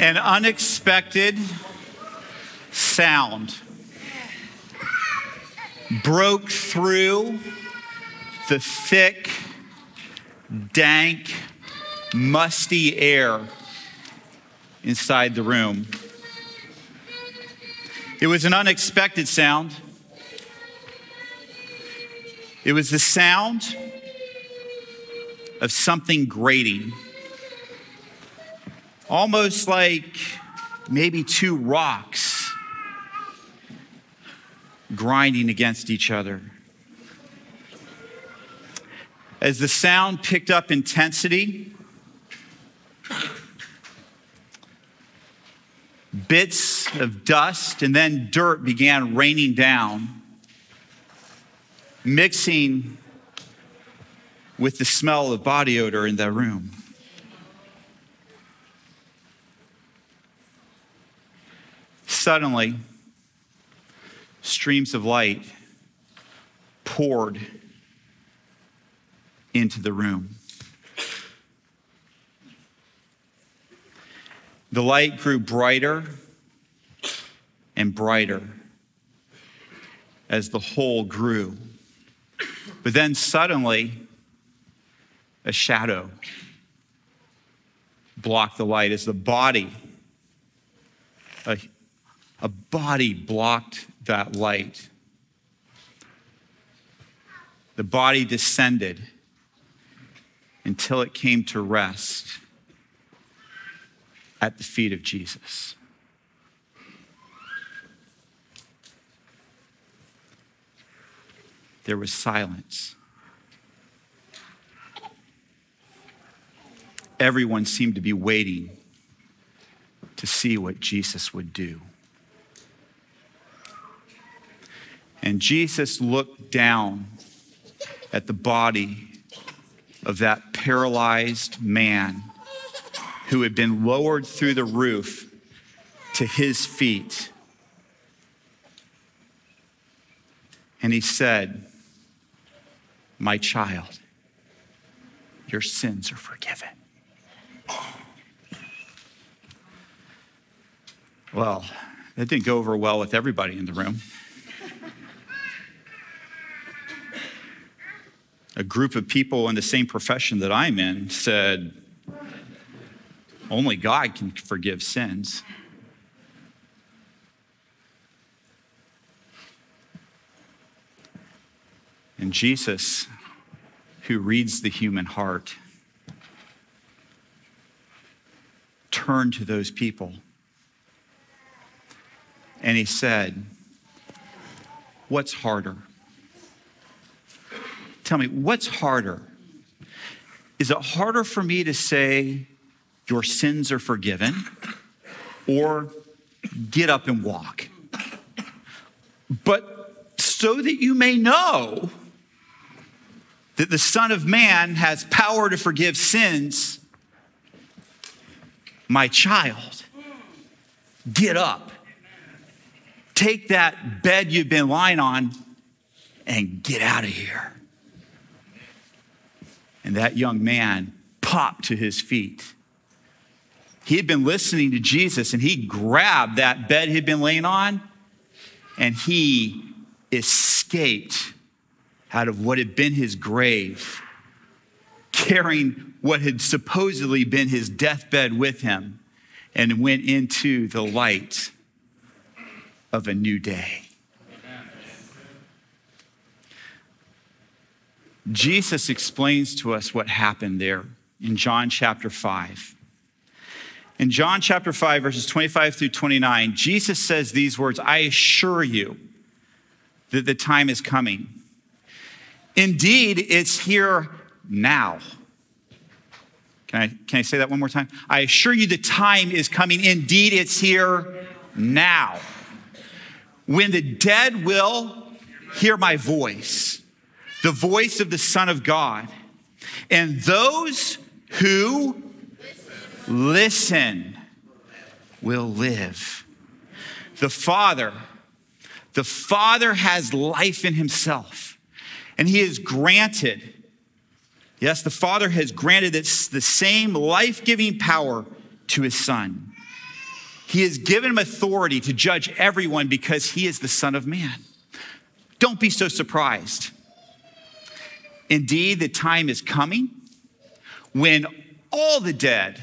An unexpected sound broke through the thick, dank, musty air inside the room. It was an unexpected sound. It was the sound of something grating almost like maybe two rocks grinding against each other. As the sound picked up intensity, bits of dust and then dirt began raining down, mixing with the smell of body odor in the room. Suddenly, streams of light poured into the room. The light grew brighter and brighter as the hole grew. But then suddenly, a shadow blocked the light as the body, a a body blocked that light. The body descended until it came to rest at the feet of Jesus. There was silence. Everyone seemed to be waiting to see what Jesus would do. And Jesus looked down at the body of that paralyzed man who had been lowered through the roof to his feet. And he said, My child, your sins are forgiven. Well, that didn't go over well with everybody in the room. A group of people in the same profession that I'm in said, only God can forgive sins. And Jesus, who reads the human heart, turned to those people and he said, What's harder? Tell me, what's harder? Is it harder for me to say, Your sins are forgiven, or get up and walk? But so that you may know that the Son of Man has power to forgive sins, my child, get up. Take that bed you've been lying on and get out of here. And that young man popped to his feet. He had been listening to Jesus and he grabbed that bed he'd been laying on and he escaped out of what had been his grave, carrying what had supposedly been his deathbed with him, and went into the light of a new day. Jesus explains to us what happened there in John chapter 5. In John chapter 5, verses 25 through 29, Jesus says these words I assure you that the time is coming. Indeed, it's here now. Can I, can I say that one more time? I assure you the time is coming. Indeed, it's here now. When the dead will hear my voice, the voice of the Son of God, and those who listen will live. The Father, the Father has life in himself, and he has granted, yes, the Father has granted the same life giving power to his Son. He has given him authority to judge everyone because he is the Son of Man. Don't be so surprised. Indeed, the time is coming when all the dead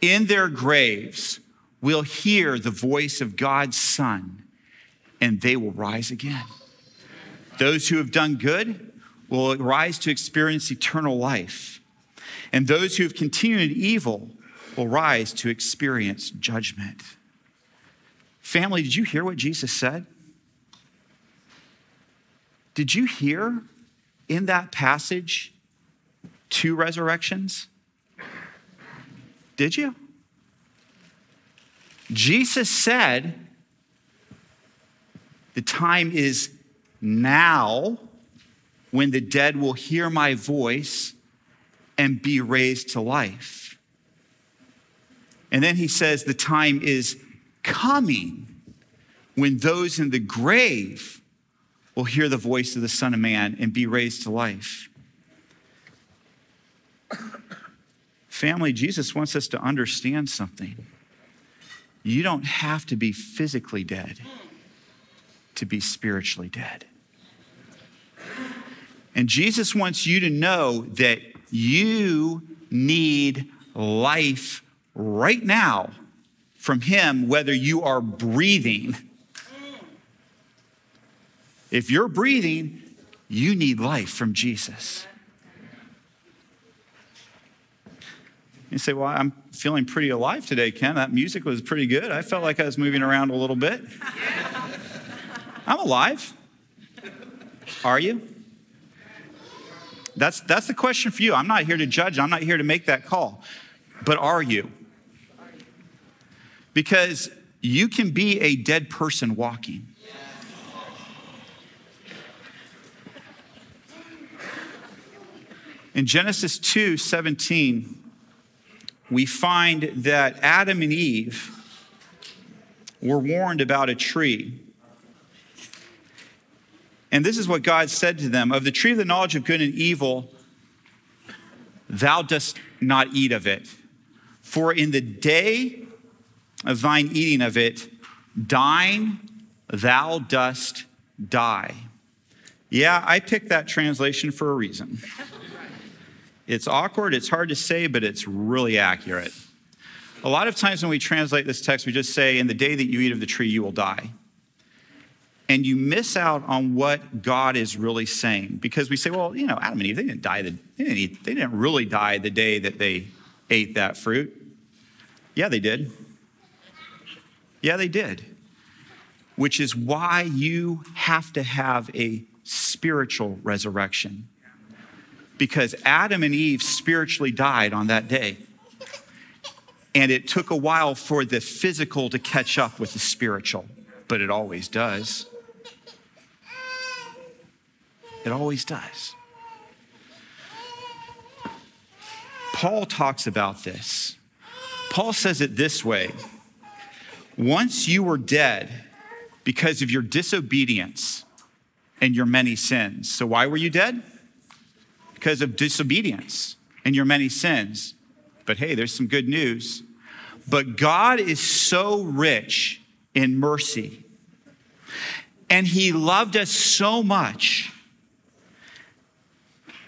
in their graves will hear the voice of God's Son and they will rise again. Those who have done good will rise to experience eternal life, and those who have continued evil will rise to experience judgment. Family, did you hear what Jesus said? Did you hear in that passage two resurrections? Did you? Jesus said, The time is now when the dead will hear my voice and be raised to life. And then he says, The time is coming when those in the grave will hear the voice of the Son of Man and be raised to life. Family, Jesus wants us to understand something. You don't have to be physically dead to be spiritually dead. And Jesus wants you to know that you need life right now from Him, whether you are breathing. If you're breathing, you need life from Jesus. You say, Well, I'm feeling pretty alive today, Ken. That music was pretty good. I felt like I was moving around a little bit. I'm alive. Are you? That's, that's the question for you. I'm not here to judge, I'm not here to make that call. But are you? Because you can be a dead person walking. In Genesis 2 17, we find that Adam and Eve were warned about a tree. And this is what God said to them Of the tree of the knowledge of good and evil, thou dost not eat of it. For in the day of thine eating of it, dying thou dost die. Yeah, I picked that translation for a reason. It's awkward, it's hard to say, but it's really accurate. A lot of times when we translate this text, we just say, In the day that you eat of the tree, you will die. And you miss out on what God is really saying because we say, well, you know, Adam and Eve, they didn't die, the, they, didn't eat, they didn't really die the day that they ate that fruit. Yeah, they did. Yeah, they did. Which is why you have to have a spiritual resurrection because Adam and Eve spiritually died on that day. And it took a while for the physical to catch up with the spiritual, but it always does. It always does. Paul talks about this. Paul says it this way Once you were dead because of your disobedience and your many sins. So, why were you dead? Because of disobedience and your many sins. But hey, there's some good news. But God is so rich in mercy. And He loved us so much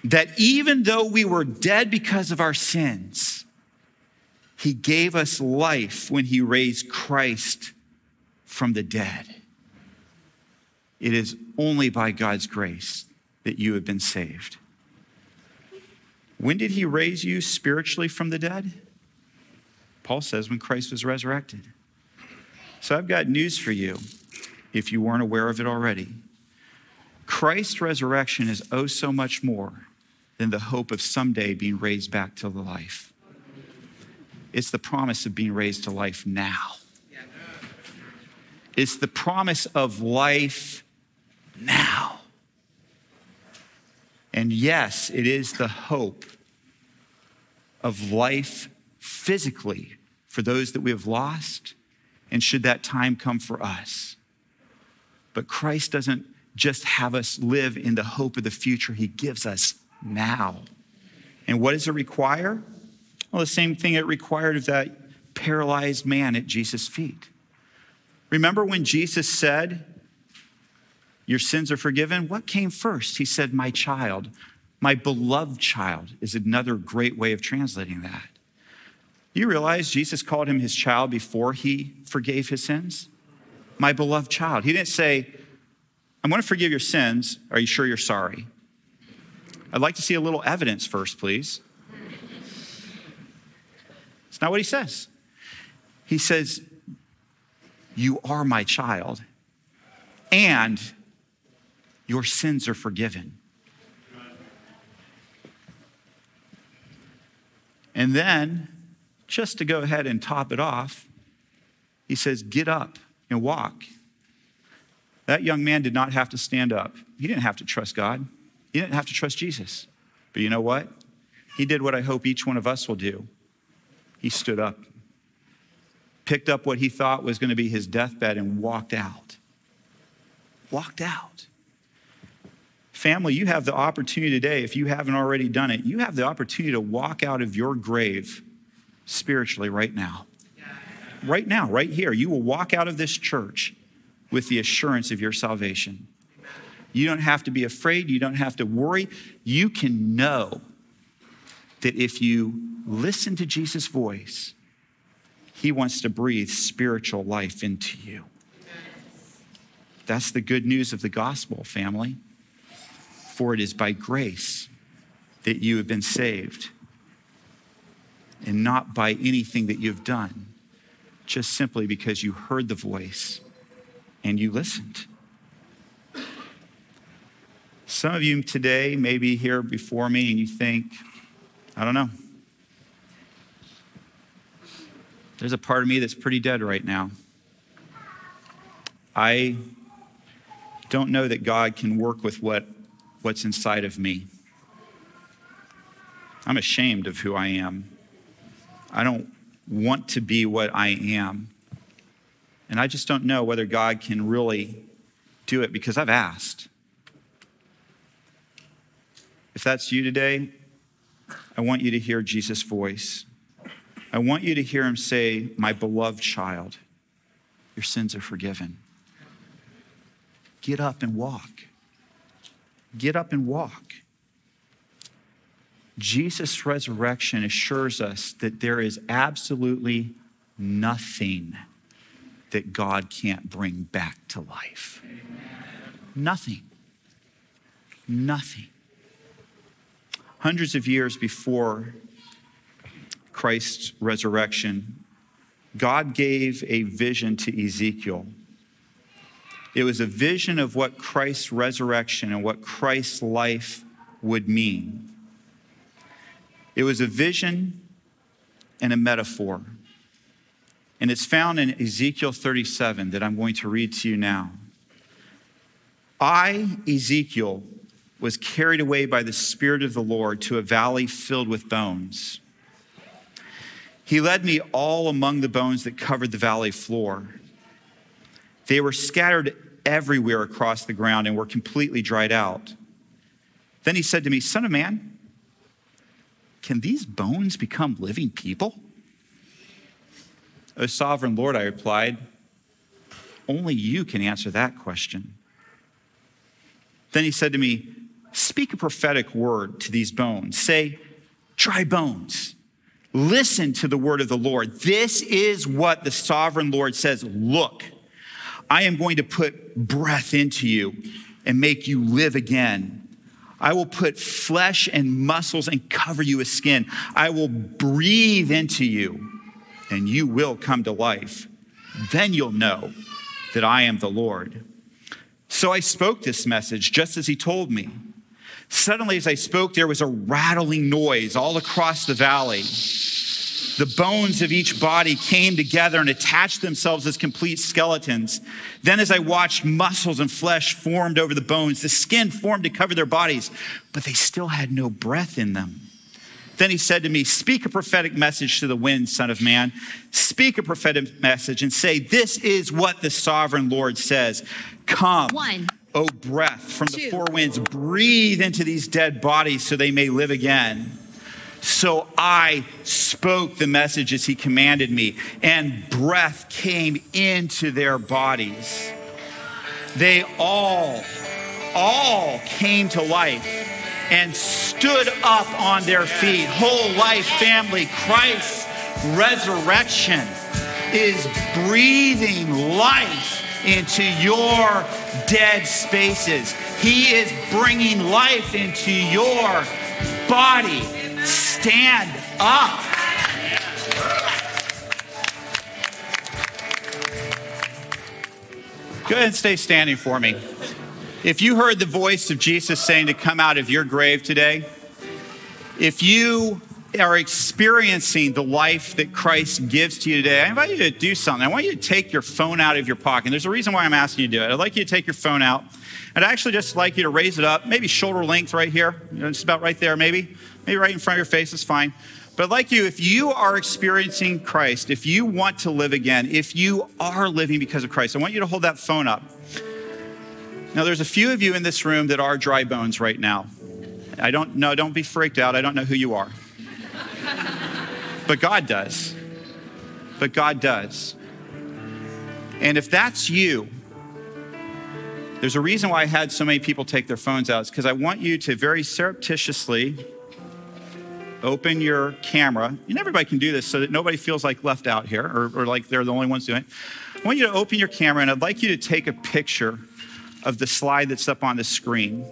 that even though we were dead because of our sins, He gave us life when He raised Christ from the dead. It is only by God's grace that you have been saved. When did he raise you spiritually from the dead? Paul says when Christ was resurrected. So I've got news for you if you weren't aware of it already. Christ's resurrection is oh so much more than the hope of someday being raised back to the life. It's the promise of being raised to life now. It's the promise of life now. And yes, it is the hope of life physically for those that we have lost, and should that time come for us. But Christ doesn't just have us live in the hope of the future, He gives us now. And what does it require? Well, the same thing it required of that paralyzed man at Jesus' feet. Remember when Jesus said, Your sins are forgiven? What came first? He said, My child, my beloved child is another great way of translating that. You realize Jesus called him his child before he forgave his sins? My beloved child. He didn't say, I'm going to forgive your sins. Are you sure you're sorry? I'd like to see a little evidence first, please. It's not what he says. He says, You are my child, and your sins are forgiven. And then, just to go ahead and top it off, he says, Get up and walk. That young man did not have to stand up. He didn't have to trust God. He didn't have to trust Jesus. But you know what? He did what I hope each one of us will do. He stood up, picked up what he thought was going to be his deathbed, and walked out. Walked out. Family, you have the opportunity today, if you haven't already done it, you have the opportunity to walk out of your grave spiritually right now. Right now, right here. You will walk out of this church with the assurance of your salvation. You don't have to be afraid. You don't have to worry. You can know that if you listen to Jesus' voice, he wants to breathe spiritual life into you. That's the good news of the gospel, family. For it is by grace that you have been saved, and not by anything that you've done, just simply because you heard the voice and you listened. Some of you today may be here before me and you think, I don't know. There's a part of me that's pretty dead right now. I don't know that God can work with what, what's inside of me. I'm ashamed of who I am. I don't want to be what I am. And I just don't know whether God can really do it because I've asked. If that's you today, I want you to hear Jesus' voice. I want you to hear him say, My beloved child, your sins are forgiven. Get up and walk. Get up and walk. Jesus' resurrection assures us that there is absolutely nothing that God can't bring back to life. Nothing. Nothing. Hundreds of years before Christ's resurrection, God gave a vision to Ezekiel. It was a vision of what Christ's resurrection and what Christ's life would mean. It was a vision and a metaphor. And it's found in Ezekiel 37 that I'm going to read to you now. I, Ezekiel, was carried away by the Spirit of the Lord to a valley filled with bones. He led me all among the bones that covered the valley floor. They were scattered everywhere across the ground and were completely dried out. Then he said to me, Son of man, can these bones become living people? O sovereign Lord, I replied, only you can answer that question. Then he said to me, Speak a prophetic word to these bones. Say, Dry bones, listen to the word of the Lord. This is what the sovereign Lord says Look, I am going to put breath into you and make you live again. I will put flesh and muscles and cover you with skin. I will breathe into you and you will come to life. Then you'll know that I am the Lord. So I spoke this message just as he told me. Suddenly, as I spoke, there was a rattling noise all across the valley. The bones of each body came together and attached themselves as complete skeletons. Then, as I watched, muscles and flesh formed over the bones. The skin formed to cover their bodies, but they still had no breath in them. Then he said to me, Speak a prophetic message to the wind, Son of Man. Speak a prophetic message and say, This is what the sovereign Lord says. Come. One. O breath from the four winds, breathe into these dead bodies so they may live again. So I spoke the message as he commanded me, and breath came into their bodies. They all, all came to life and stood up on their feet. Whole life family, Christ's resurrection is breathing life into your dead spaces. He is bringing life into your body. Stand up. Go ahead and stay standing for me. If you heard the voice of Jesus saying to come out of your grave today, if you are experiencing the life that Christ gives to you today, I invite you to do something. I want you to take your phone out of your pocket. There's a reason why I'm asking you to do it. I'd like you to take your phone out. I'd actually just like you to raise it up, maybe shoulder length right here, you know, just about right there, maybe. Maybe right in front of your face is fine. But like you, if you are experiencing Christ, if you want to live again, if you are living because of Christ, I want you to hold that phone up. Now, there's a few of you in this room that are dry bones right now. I don't know, don't be freaked out. I don't know who you are. But God does. But God does. And if that's you, there's a reason why I had so many people take their phones out. It's because I want you to very surreptitiously open your camera. And everybody can do this so that nobody feels like left out here or, or like they're the only ones doing it. I want you to open your camera and I'd like you to take a picture of the slide that's up on the screen.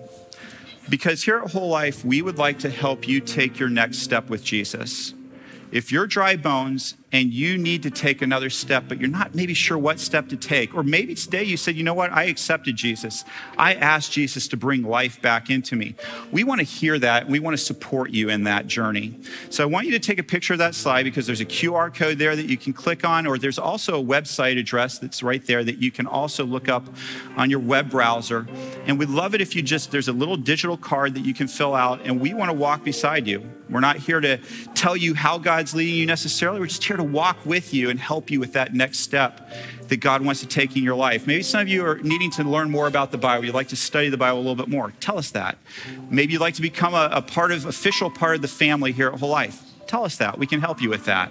Because here at Whole Life, we would like to help you take your next step with Jesus. If you're dry bones and you need to take another step, but you're not maybe sure what step to take, or maybe today you said, you know what, I accepted Jesus. I asked Jesus to bring life back into me. We want to hear that we want to support you in that journey. So I want you to take a picture of that slide because there's a QR code there that you can click on, or there's also a website address that's right there that you can also look up on your web browser. And we'd love it if you just, there's a little digital card that you can fill out, and we want to walk beside you. We're not here to tell you how God's leading you necessarily. We're just here to walk with you and help you with that next step that God wants to take in your life. Maybe some of you are needing to learn more about the Bible. You'd like to study the Bible a little bit more. Tell us that. Maybe you'd like to become a, a part of, official part of the family here at Whole Life. Tell us that. We can help you with that.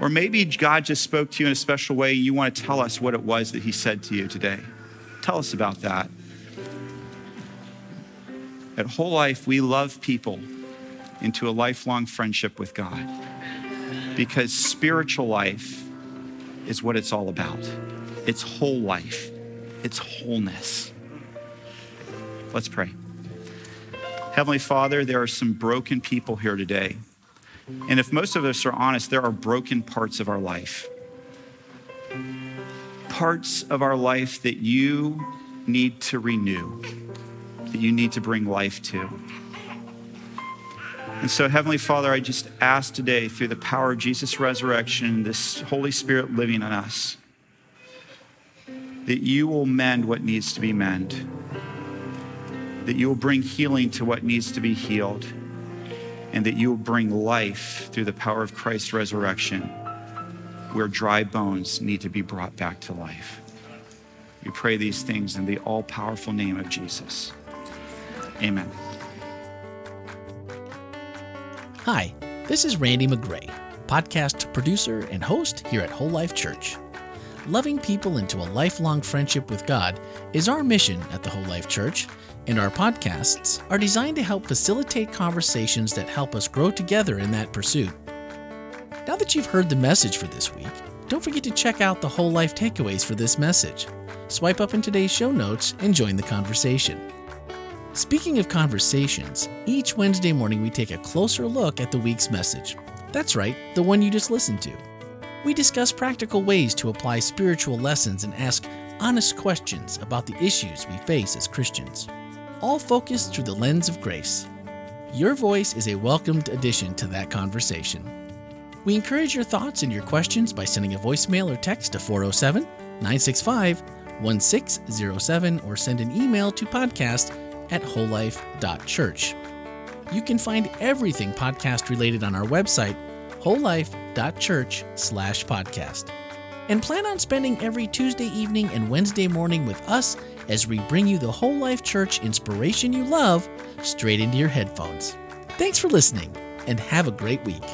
Or maybe God just spoke to you in a special way. You want to tell us what it was that He said to you today. Tell us about that. At Whole Life, we love people into a lifelong friendship with God because spiritual life is what it's all about. It's whole life, it's wholeness. Let's pray. Heavenly Father, there are some broken people here today. And if most of us are honest, there are broken parts of our life. Parts of our life that you need to renew, that you need to bring life to. And so, Heavenly Father, I just ask today through the power of Jesus' resurrection, this Holy Spirit living in us, that you will mend what needs to be mended, that you will bring healing to what needs to be healed, and that you will bring life through the power of Christ's resurrection where dry bones need to be brought back to life. We pray these things in the all powerful name of Jesus. Amen. Hi, this is Randy Magray, podcast producer and host here at Whole Life Church. Loving people into a lifelong friendship with God is our mission at the Whole Life Church, and our podcasts are designed to help facilitate conversations that help us grow together in that pursuit. Now that you've heard the message for this week, don't forget to check out the Whole Life takeaways for this message. Swipe up in today's show notes and join the conversation. Speaking of conversations, each Wednesday morning we take a closer look at the week's message. That's right, the one you just listened to. We discuss practical ways to apply spiritual lessons and ask honest questions about the issues we face as Christians, all focused through the lens of grace. Your voice is a welcomed addition to that conversation. We encourage your thoughts and your questions by sending a voicemail or text to 407 965 1607 or send an email to podcast at wholelife.church. You can find everything podcast related on our website, wholelife.church slash podcast. And plan on spending every Tuesday evening and Wednesday morning with us as we bring you the Whole Life Church inspiration you love straight into your headphones. Thanks for listening and have a great week.